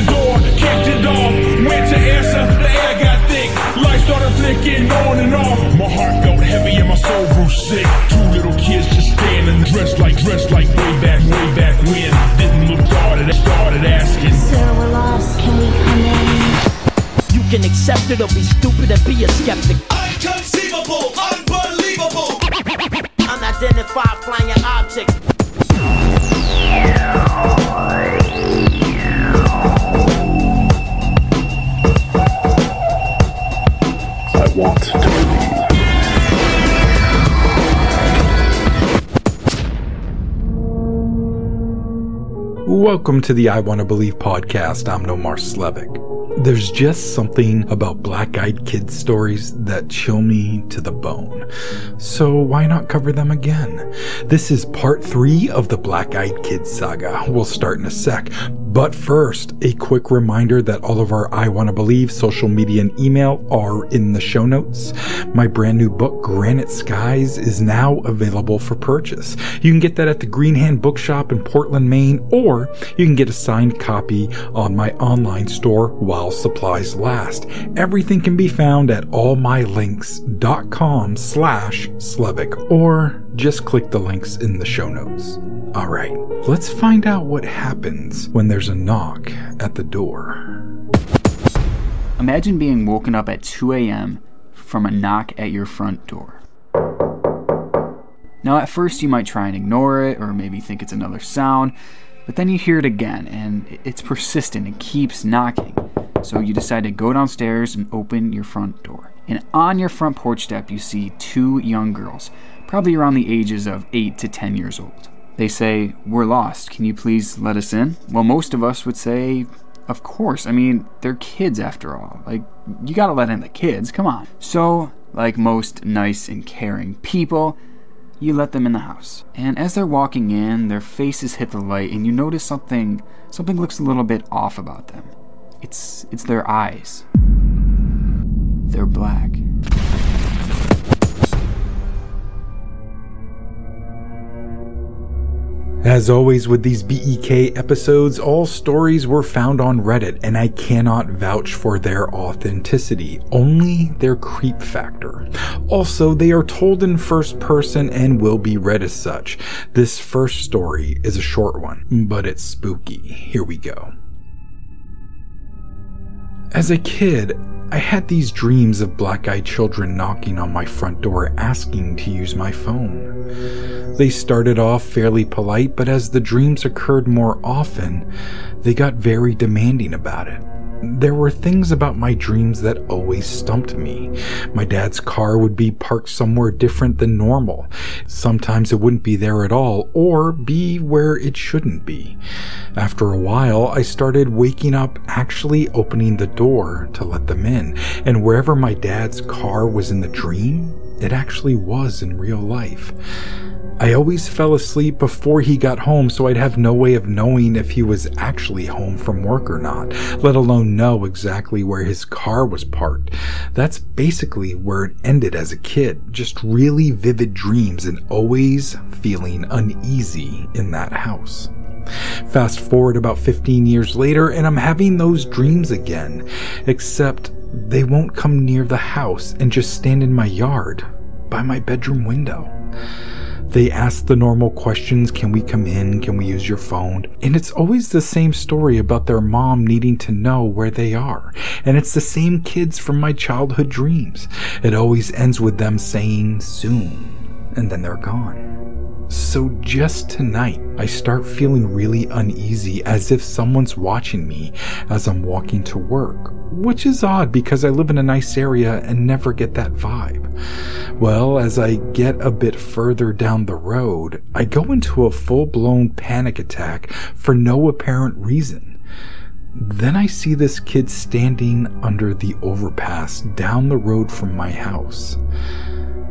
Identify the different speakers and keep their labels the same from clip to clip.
Speaker 1: the door, kicked it off. Went to answer, the air got thick. Lights started flicking on and off. My heart felt heavy and my soul grew sick. Two little kids just standing, dressed like, dressed like way back, way back when. Didn't look started, started asking.
Speaker 2: Sir, we're lost. Can we come in?
Speaker 3: You can accept it or be stupid and be a skeptic.
Speaker 4: Inconceivable, unbelievable.
Speaker 3: Unidentified flying objects.
Speaker 5: Welcome to the I Want to Believe podcast. I'm Nomar Slevik. There's just something about black eyed kids stories that chill me to the bone. So why not cover them again? This is part three of the Black Eyed Kids saga. We'll start in a sec. But first, a quick reminder that all of our I Want to Believe social media and email are in the show notes. My brand new book, Granite Skies, is now available for purchase. You can get that at the Green Hand Bookshop in Portland, Maine, or you can get a signed copy on my online store while supplies last. Everything can be found at allmylinks.com slash Slevik, or just click the links in the show notes. All right, let's find out what happens when there's a knock at the door.
Speaker 6: Imagine being woken up at 2 a.m. from a knock at your front door. Now, at first, you might try and ignore it or maybe think it's another sound, but then you hear it again and it's persistent and keeps knocking. So you decide to go downstairs and open your front door. And on your front porch step, you see two young girls, probably around the ages of 8 to 10 years old. They say, We're lost. Can you please let us in? Well, most of us would say, Of course. I mean, they're kids after all. Like, you gotta let in the kids. Come on. So, like most nice and caring people, you let them in the house. And as they're walking in, their faces hit the light and you notice something something looks a little bit off about them. It's it's their eyes. They're black.
Speaker 5: As always with these BEK episodes, all stories were found on Reddit, and I cannot vouch for their authenticity, only their creep factor. Also, they are told in first person and will be read as such. This first story is a short one, but it's spooky. Here we go. As a kid, I had these dreams of black eyed children knocking on my front door asking to use my phone. They started off fairly polite, but as the dreams occurred more often, they got very demanding about it. There were things about my dreams that always stumped me. My dad's car would be parked somewhere different than normal. Sometimes it wouldn't be there at all, or be where it shouldn't be. After a while, I started waking up actually opening the door to let them in, and wherever my dad's car was in the dream, it actually was in real life. I always fell asleep before he got home, so I'd have no way of knowing if he was actually home from work or not, let alone know exactly where his car was parked. That's basically where it ended as a kid. Just really vivid dreams and always feeling uneasy in that house. Fast forward about 15 years later, and I'm having those dreams again, except they won't come near the house and just stand in my yard by my bedroom window. They ask the normal questions Can we come in? Can we use your phone? And it's always the same story about their mom needing to know where they are. And it's the same kids from my childhood dreams. It always ends with them saying soon, and then they're gone. So just tonight, I start feeling really uneasy as if someone's watching me as I'm walking to work, which is odd because I live in a nice area and never get that vibe. Well, as I get a bit further down the road, I go into a full blown panic attack for no apparent reason. Then I see this kid standing under the overpass down the road from my house.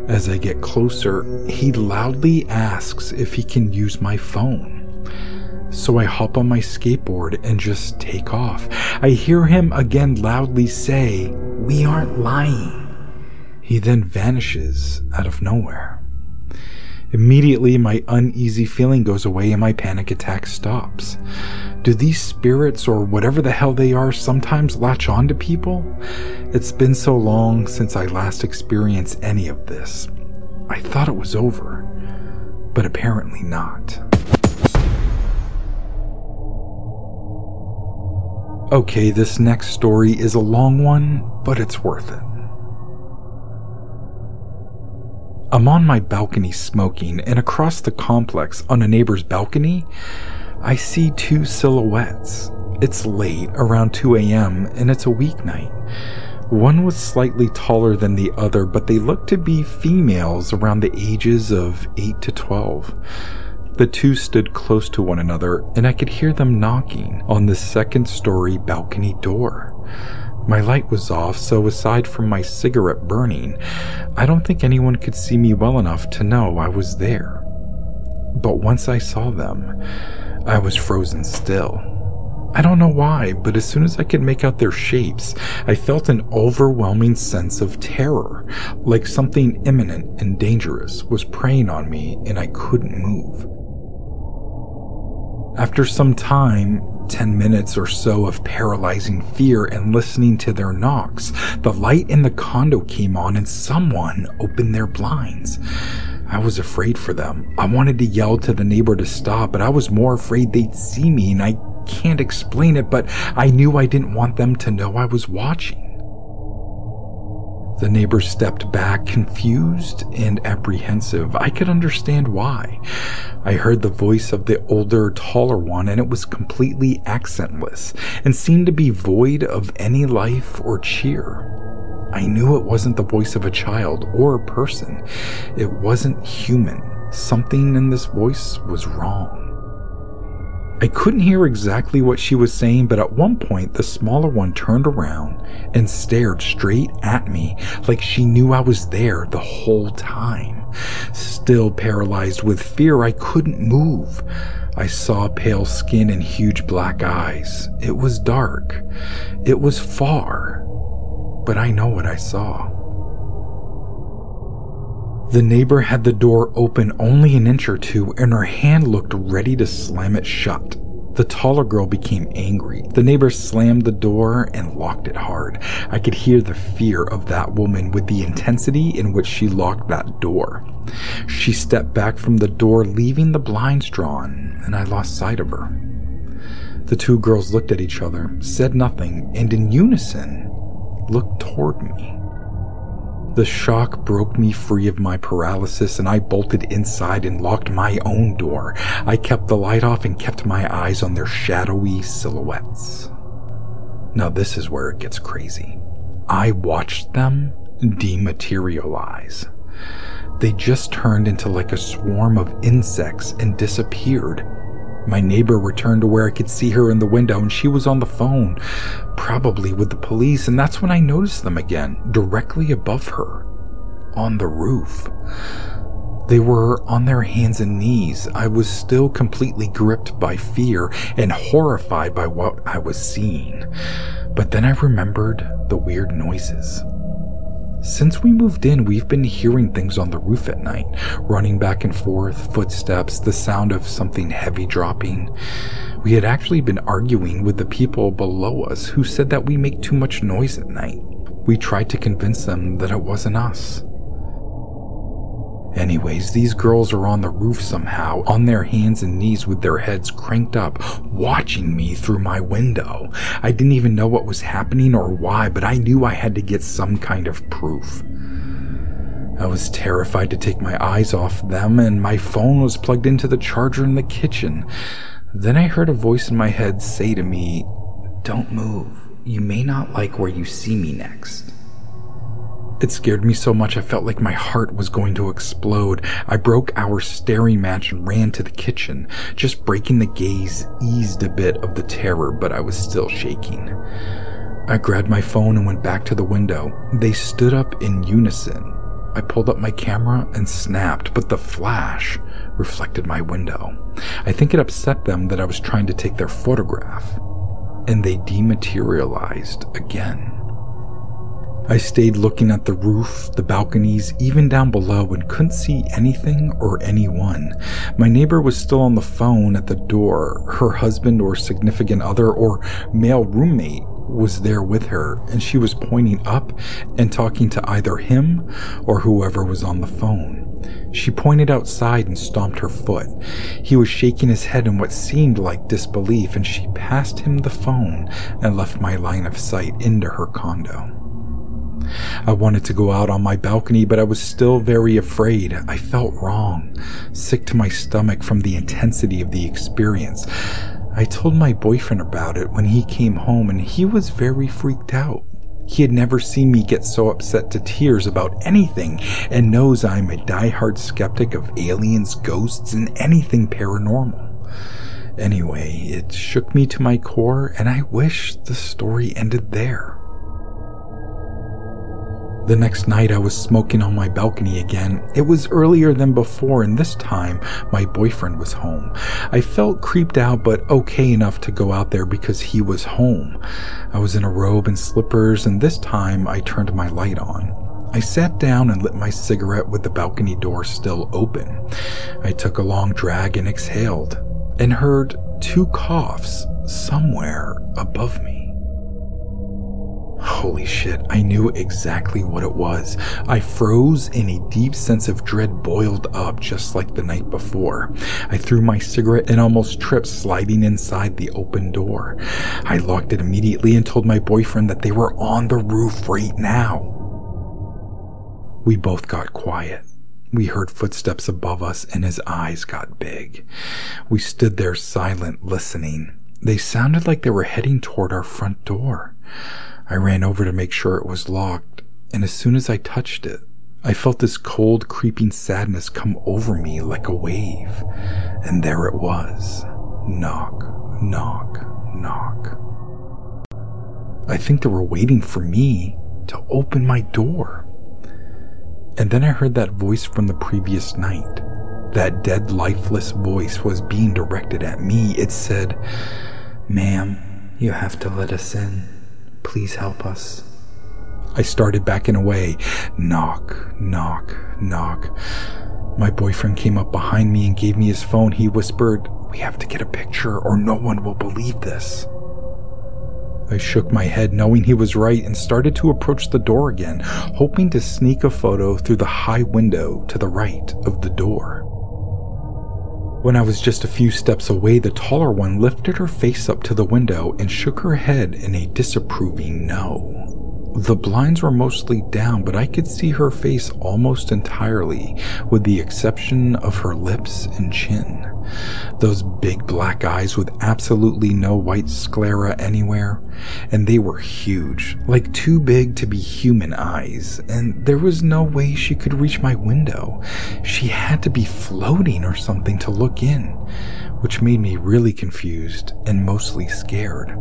Speaker 5: As I get closer, he loudly asks if he can use my phone. So I hop on my skateboard and just take off. I hear him again loudly say, We aren't lying. He then vanishes out of nowhere. Immediately, my uneasy feeling goes away and my panic attack stops. Do these spirits, or whatever the hell they are, sometimes latch on to people? It's been so long since I last experienced any of this. I thought it was over, but apparently not. Okay, this next story is a long one, but it's worth it. I'm on my balcony smoking, and across the complex on a neighbor's balcony, I see two silhouettes. It's late, around 2 a.m., and it's a weeknight. One was slightly taller than the other, but they looked to be females around the ages of 8 to 12. The two stood close to one another, and I could hear them knocking on the second story balcony door. My light was off, so aside from my cigarette burning, I don't think anyone could see me well enough to know I was there. But once I saw them, I was frozen still. I don't know why, but as soon as I could make out their shapes, I felt an overwhelming sense of terror, like something imminent and dangerous was preying on me and I couldn't move. After some time, 10 minutes or so of paralyzing fear and listening to their knocks, the light in the condo came on and someone opened their blinds. I was afraid for them. I wanted to yell to the neighbor to stop, but I was more afraid they'd see me and I can't explain it, but I knew I didn't want them to know I was watching. The neighbor stepped back, confused and apprehensive. I could understand why. I heard the voice of the older, taller one, and it was completely accentless and seemed to be void of any life or cheer. I knew it wasn't the voice of a child or a person. It wasn't human. Something in this voice was wrong. I couldn't hear exactly what she was saying, but at one point the smaller one turned around and stared straight at me like she knew I was there the whole time. Still paralyzed with fear, I couldn't move. I saw pale skin and huge black eyes. It was dark. It was far. But I know what I saw. The neighbor had the door open only an inch or two, and her hand looked ready to slam it shut. The taller girl became angry. The neighbor slammed the door and locked it hard. I could hear the fear of that woman with the intensity in which she locked that door. She stepped back from the door, leaving the blinds drawn, and I lost sight of her. The two girls looked at each other, said nothing, and in unison looked toward me. The shock broke me free of my paralysis and I bolted inside and locked my own door. I kept the light off and kept my eyes on their shadowy silhouettes. Now, this is where it gets crazy. I watched them dematerialize. They just turned into like a swarm of insects and disappeared. My neighbor returned to where I could see her in the window and she was on the phone, probably with the police, and that's when I noticed them again, directly above her, on the roof. They were on their hands and knees. I was still completely gripped by fear and horrified by what I was seeing. But then I remembered the weird noises. Since we moved in, we've been hearing things on the roof at night, running back and forth, footsteps, the sound of something heavy dropping. We had actually been arguing with the people below us who said that we make too much noise at night. We tried to convince them that it wasn't us. Anyways, these girls are on the roof somehow, on their hands and knees with their heads cranked up, watching me through my window. I didn't even know what was happening or why, but I knew I had to get some kind of proof. I was terrified to take my eyes off them, and my phone was plugged into the charger in the kitchen. Then I heard a voice in my head say to me, Don't move. You may not like where you see me next. It scared me so much I felt like my heart was going to explode. I broke our staring match and ran to the kitchen. Just breaking the gaze eased a bit of the terror, but I was still shaking. I grabbed my phone and went back to the window. They stood up in unison. I pulled up my camera and snapped, but the flash reflected my window. I think it upset them that I was trying to take their photograph, and they dematerialized again. I stayed looking at the roof, the balconies, even down below, and couldn't see anything or anyone. My neighbor was still on the phone at the door. Her husband or significant other or male roommate was there with her, and she was pointing up and talking to either him or whoever was on the phone. She pointed outside and stomped her foot. He was shaking his head in what seemed like disbelief, and she passed him the phone and left my line of sight into her condo. I wanted to go out on my balcony, but I was still very afraid. I felt wrong, sick to my stomach from the intensity of the experience. I told my boyfriend about it when he came home, and he was very freaked out. He had never seen me get so upset to tears about anything and knows I'm a die-hard skeptic of aliens, ghosts, and anything paranormal. Anyway, it shook me to my core, and I wish the story ended there. The next night, I was smoking on my balcony again. It was earlier than before, and this time my boyfriend was home. I felt creeped out, but okay enough to go out there because he was home. I was in a robe and slippers, and this time I turned my light on. I sat down and lit my cigarette with the balcony door still open. I took a long drag and exhaled, and heard two coughs somewhere above me. Holy shit, I knew exactly what it was. I froze and a deep sense of dread boiled up just like the night before. I threw my cigarette and almost tripped sliding inside the open door. I locked it immediately and told my boyfriend that they were on the roof right now. We both got quiet. We heard footsteps above us and his eyes got big. We stood there silent, listening. They sounded like they were heading toward our front door. I ran over to make sure it was locked, and as soon as I touched it, I felt this cold, creeping sadness come over me like a wave. And there it was. Knock, knock, knock. I think they were waiting for me to open my door. And then I heard that voice from the previous night. That dead, lifeless voice was being directed at me. It said, Ma'am, you have to let us in. Please help us. I started backing away. Knock, knock, knock. My boyfriend came up behind me and gave me his phone. He whispered, We have to get a picture or no one will believe this. I shook my head, knowing he was right, and started to approach the door again, hoping to sneak a photo through the high window to the right of the door. When I was just a few steps away, the taller one lifted her face up to the window and shook her head in a disapproving no. The blinds were mostly down, but I could see her face almost entirely, with the exception of her lips and chin. Those big black eyes with absolutely no white sclera anywhere, and they were huge, like too big to be human eyes, and there was no way she could reach my window. She had to be floating or something to look in, which made me really confused and mostly scared.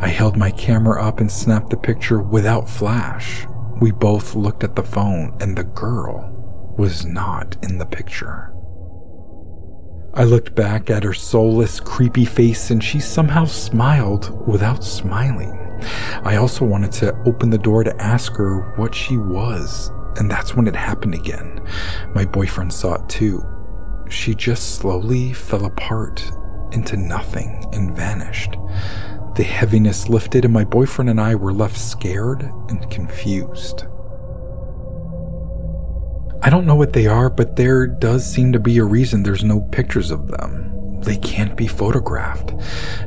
Speaker 5: I held my camera up and snapped the picture without flash. We both looked at the phone, and the girl was not in the picture. I looked back at her soulless, creepy face, and she somehow smiled without smiling. I also wanted to open the door to ask her what she was, and that's when it happened again. My boyfriend saw it too. She just slowly fell apart into nothing and vanished. The heaviness lifted, and my boyfriend and I were left scared and confused. I don't know what they are, but there does seem to be a reason there's no pictures of them. They can't be photographed.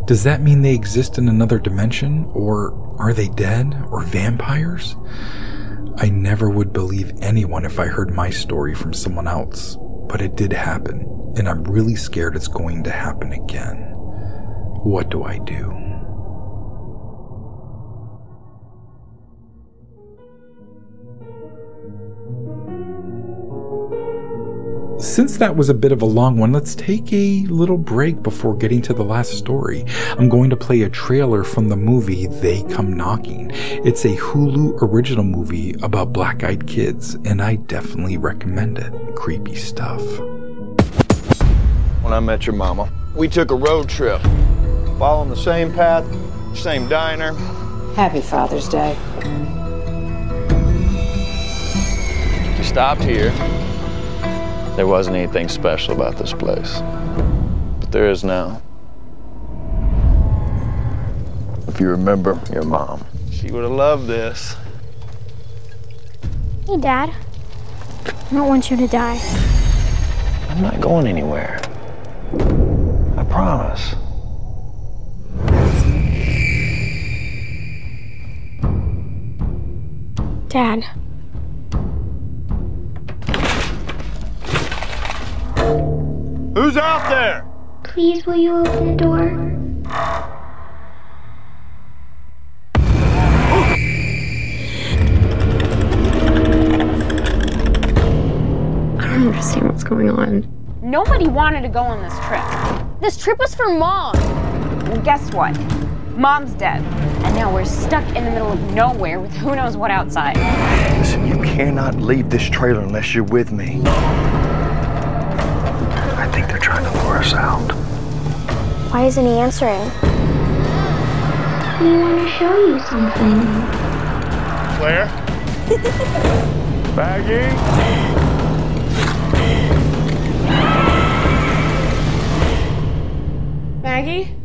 Speaker 5: Does that mean they exist in another dimension? Or are they dead? Or vampires? I never would believe anyone if I heard my story from someone else, but it did happen, and I'm really scared it's going to happen again. What do I do? Since that was a bit of a long one, let's take a little break before getting to the last story. I'm going to play a trailer from the movie They Come Knocking. It's a Hulu original movie about black eyed kids, and I definitely recommend it. Creepy stuff.
Speaker 7: When I met your mama, we took a road trip, following the same path, same diner.
Speaker 8: Happy Father's Day.
Speaker 7: We stopped here, there wasn't anything special about this place. But there is now. If you remember your mom, she would have loved this.
Speaker 2: Hey, Dad. I don't want you to die.
Speaker 7: I'm not going anywhere. I promise.
Speaker 2: Dad.
Speaker 7: Who's out there?
Speaker 2: Please, will you open the door?
Speaker 8: I don't understand what's going on.
Speaker 9: Nobody wanted to go on this trip. This trip was for mom. And guess what? Mom's dead. And now we're stuck in the middle of nowhere with who knows what outside.
Speaker 10: Listen, you cannot leave this trailer unless you're with me. I think they're trying to lure us out.
Speaker 2: Why isn't he answering? We want to show you something.
Speaker 7: Claire? Maggie?
Speaker 9: Maggie?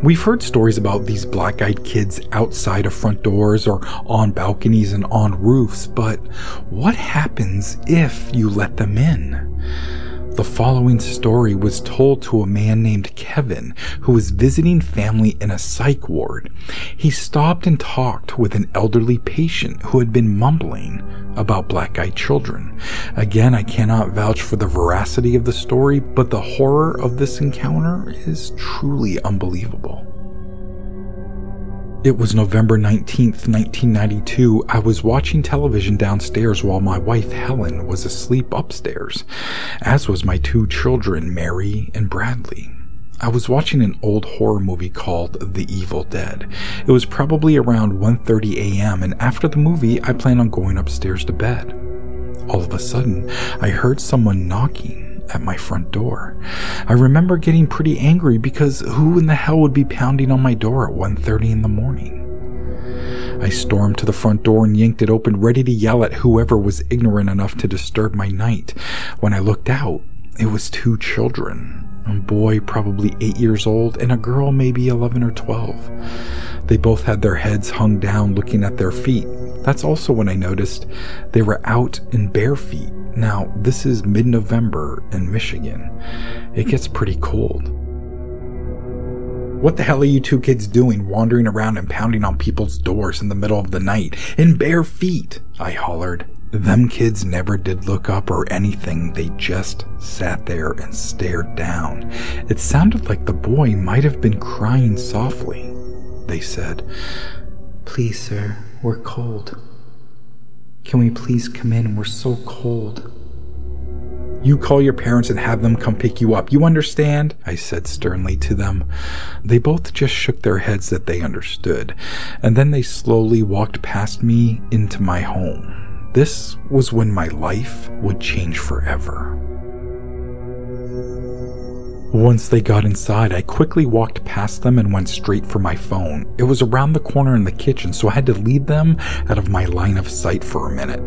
Speaker 5: We've heard stories about these black eyed kids outside of front doors or on balconies and on roofs, but what happens if you let them in? The following story was told to a man named Kevin who was visiting family in a psych ward. He stopped and talked with an elderly patient who had been mumbling about black eyed children. Again, I cannot vouch for the veracity of the story, but the horror of this encounter is truly unbelievable. It was November 19th, 1992. I was watching television downstairs while my wife Helen was asleep upstairs, as was my two children, Mary and Bradley. I was watching an old horror movie called The Evil Dead. It was probably around 1:30 a.m. and after the movie I planned on going upstairs to bed. All of a sudden, I heard someone knocking at my front door. I remember getting pretty angry because who in the hell would be pounding on my door at 1:30 in the morning? I stormed to the front door and yanked it open, ready to yell at whoever was ignorant enough to disturb my night. When I looked out, it was two children. A boy, probably eight years old, and a girl, maybe 11 or 12. They both had their heads hung down, looking at their feet. That's also when I noticed they were out in bare feet. Now, this is mid November in Michigan. It gets pretty cold. What the hell are you two kids doing wandering around and pounding on people's doors in the middle of the night in bare feet? I hollered. Them kids never did look up or anything, they just sat there and stared down. It sounded like the boy might have been crying softly. They said, Please, sir, we're cold. Can we please come in? We're so cold. You call your parents and have them come pick you up. You understand? I said sternly to them. They both just shook their heads that they understood, and then they slowly walked past me into my home. This was when my life would change forever. Once they got inside, I quickly walked past them and went straight for my phone. It was around the corner in the kitchen, so I had to lead them out of my line of sight for a minute.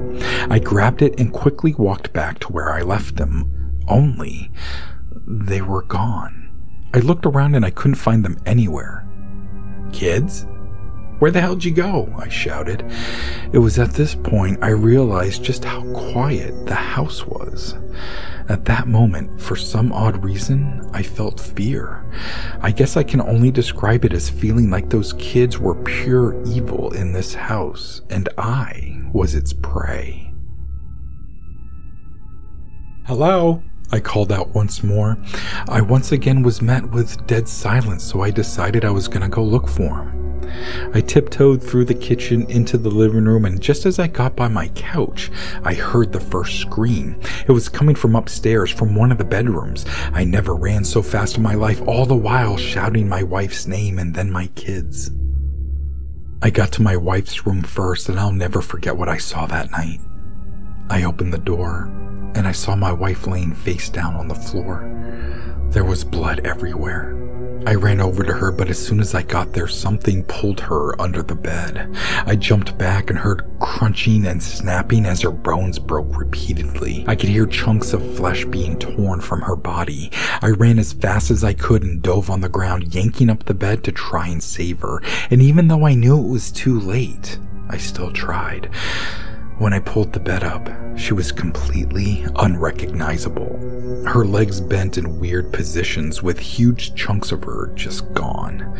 Speaker 5: I grabbed it and quickly walked back to where I left them. Only they were gone. I looked around and I couldn't find them anywhere. Kids? Where the hell'd you go? I shouted. It was at this point I realized just how quiet the house was. At that moment, for some odd reason, I felt fear. I guess I can only describe it as feeling like those kids were pure evil in this house, and I was its prey. Hello? I called out once more. I once again was met with dead silence, so I decided I was gonna go look for him. I tiptoed through the kitchen into the living room, and just as I got by my couch, I heard the first scream. It was coming from upstairs, from one of the bedrooms. I never ran so fast in my life, all the while shouting my wife's name and then my kids. I got to my wife's room first, and I'll never forget what I saw that night. I opened the door and I saw my wife laying face down on the floor. There was blood everywhere. I ran over to her, but as soon as I got there, something pulled her under the bed. I jumped back and heard crunching and snapping as her bones broke repeatedly. I could hear chunks of flesh being torn from her body. I ran as fast as I could and dove on the ground, yanking up the bed to try and save her. And even though I knew it was too late, I still tried. When I pulled the bed up, she was completely unrecognizable. Her legs bent in weird positions with huge chunks of her just gone.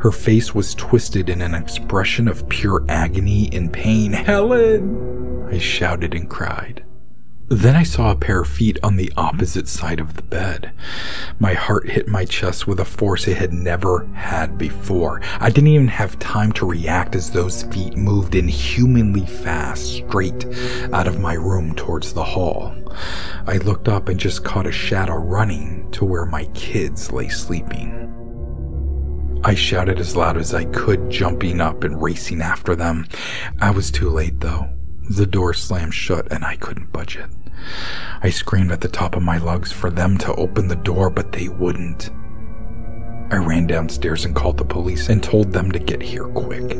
Speaker 5: Her face was twisted in an expression of pure agony and pain. Helen! I shouted and cried. Then I saw a pair of feet on the opposite side of the bed. My heart hit my chest with a force it had never had before. I didn't even have time to react as those feet moved inhumanly fast straight out of my room towards the hall. I looked up and just caught a shadow running to where my kids lay sleeping. I shouted as loud as I could, jumping up and racing after them. I was too late though. The door slammed shut and I couldn't budge it. I screamed at the top of my lungs for them to open the door, but they wouldn't. I ran downstairs and called the police and told them to get here quick.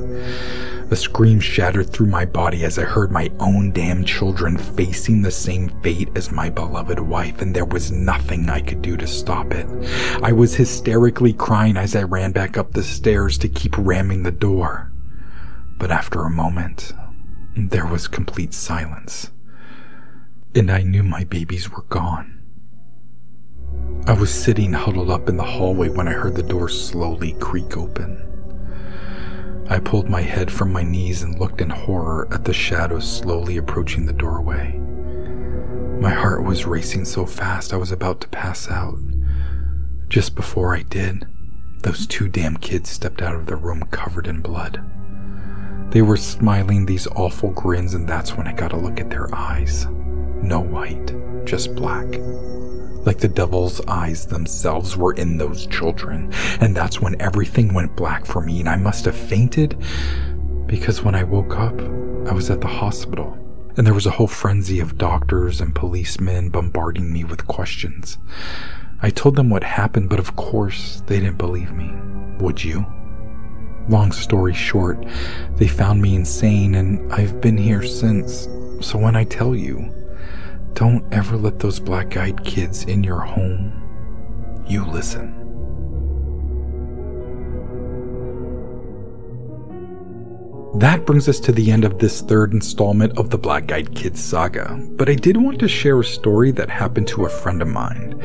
Speaker 5: A scream shattered through my body as I heard my own damn children facing the same fate as my beloved wife, and there was nothing I could do to stop it. I was hysterically crying as I ran back up the stairs to keep ramming the door. But after a moment, there was complete silence, and I knew my babies were gone. I was sitting huddled up in the hallway when I heard the door slowly creak open. I pulled my head from my knees and looked in horror at the shadows slowly approaching the doorway. My heart was racing so fast I was about to pass out. Just before I did, those two damn kids stepped out of the room covered in blood. They were smiling these awful grins, and that's when I got a look at their eyes. No white, just black. Like the devil's eyes themselves were in those children. And that's when everything went black for me, and I must have fainted because when I woke up, I was at the hospital. And there was a whole frenzy of doctors and policemen bombarding me with questions. I told them what happened, but of course, they didn't believe me. Would you? Long story short, they found me insane and I've been here since. So when I tell you, don't ever let those black eyed kids in your home, you listen. That brings us to the end of this third installment of the Black Eyed Kids saga, but I did want to share a story that happened to a friend of mine.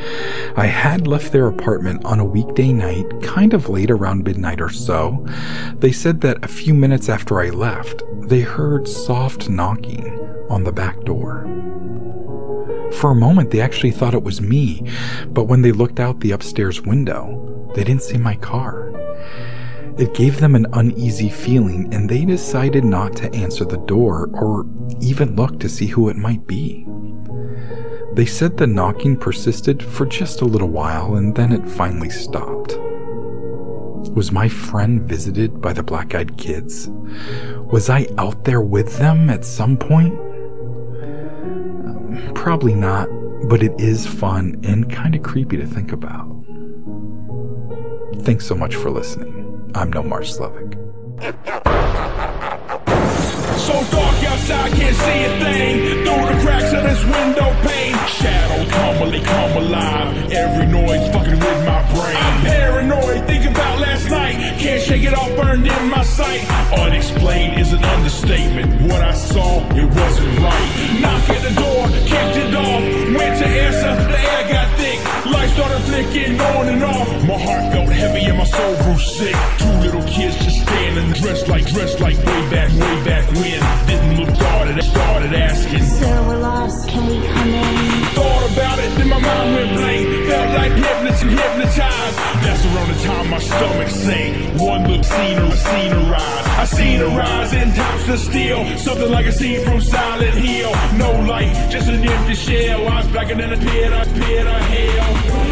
Speaker 5: I had left their apartment on a weekday night, kind of late around midnight or so. They said that a few minutes after I left, they heard soft knocking on the back door. For a moment, they actually thought it was me, but when they looked out the upstairs window, they didn't see my car. It gave them an uneasy feeling, and they decided not to answer the door or even look to see who it might be. They said the knocking persisted for just a little while and then it finally stopped. Was my friend visited by the black eyed kids? Was I out there with them at some point? Um, probably not, but it is fun and kind of creepy to think about. Thanks so much for listening. I'm Nomar Slevik.
Speaker 1: So dark outside, can't see a thing. Through the cracks of this window pane, come alive. Every noise fucking with my brain. I'm paranoid, about last night. Can't shake it off, burned in my sight. Unexplained is an understatement. What I saw, it wasn't right. Knock at the door, kicked it off. Went to answer, the air got thick. Started flicking on and off. My heart felt heavy and my soul grew sick. Dressed like, dressed like way back, way back when. Didn't look started, started asking.
Speaker 2: Sir, we're lost. Can we come in?
Speaker 1: Thought about it, then my mind went blank. Felt like hypnotized, hypnotized. That's around the time my stomach sank. One look, seen her, seen her rise. I seen her rise in tops of steel. Something like a scene from Silent Hill. No light, just an empty shell. Eyes blacker than a pit, a pit of hell.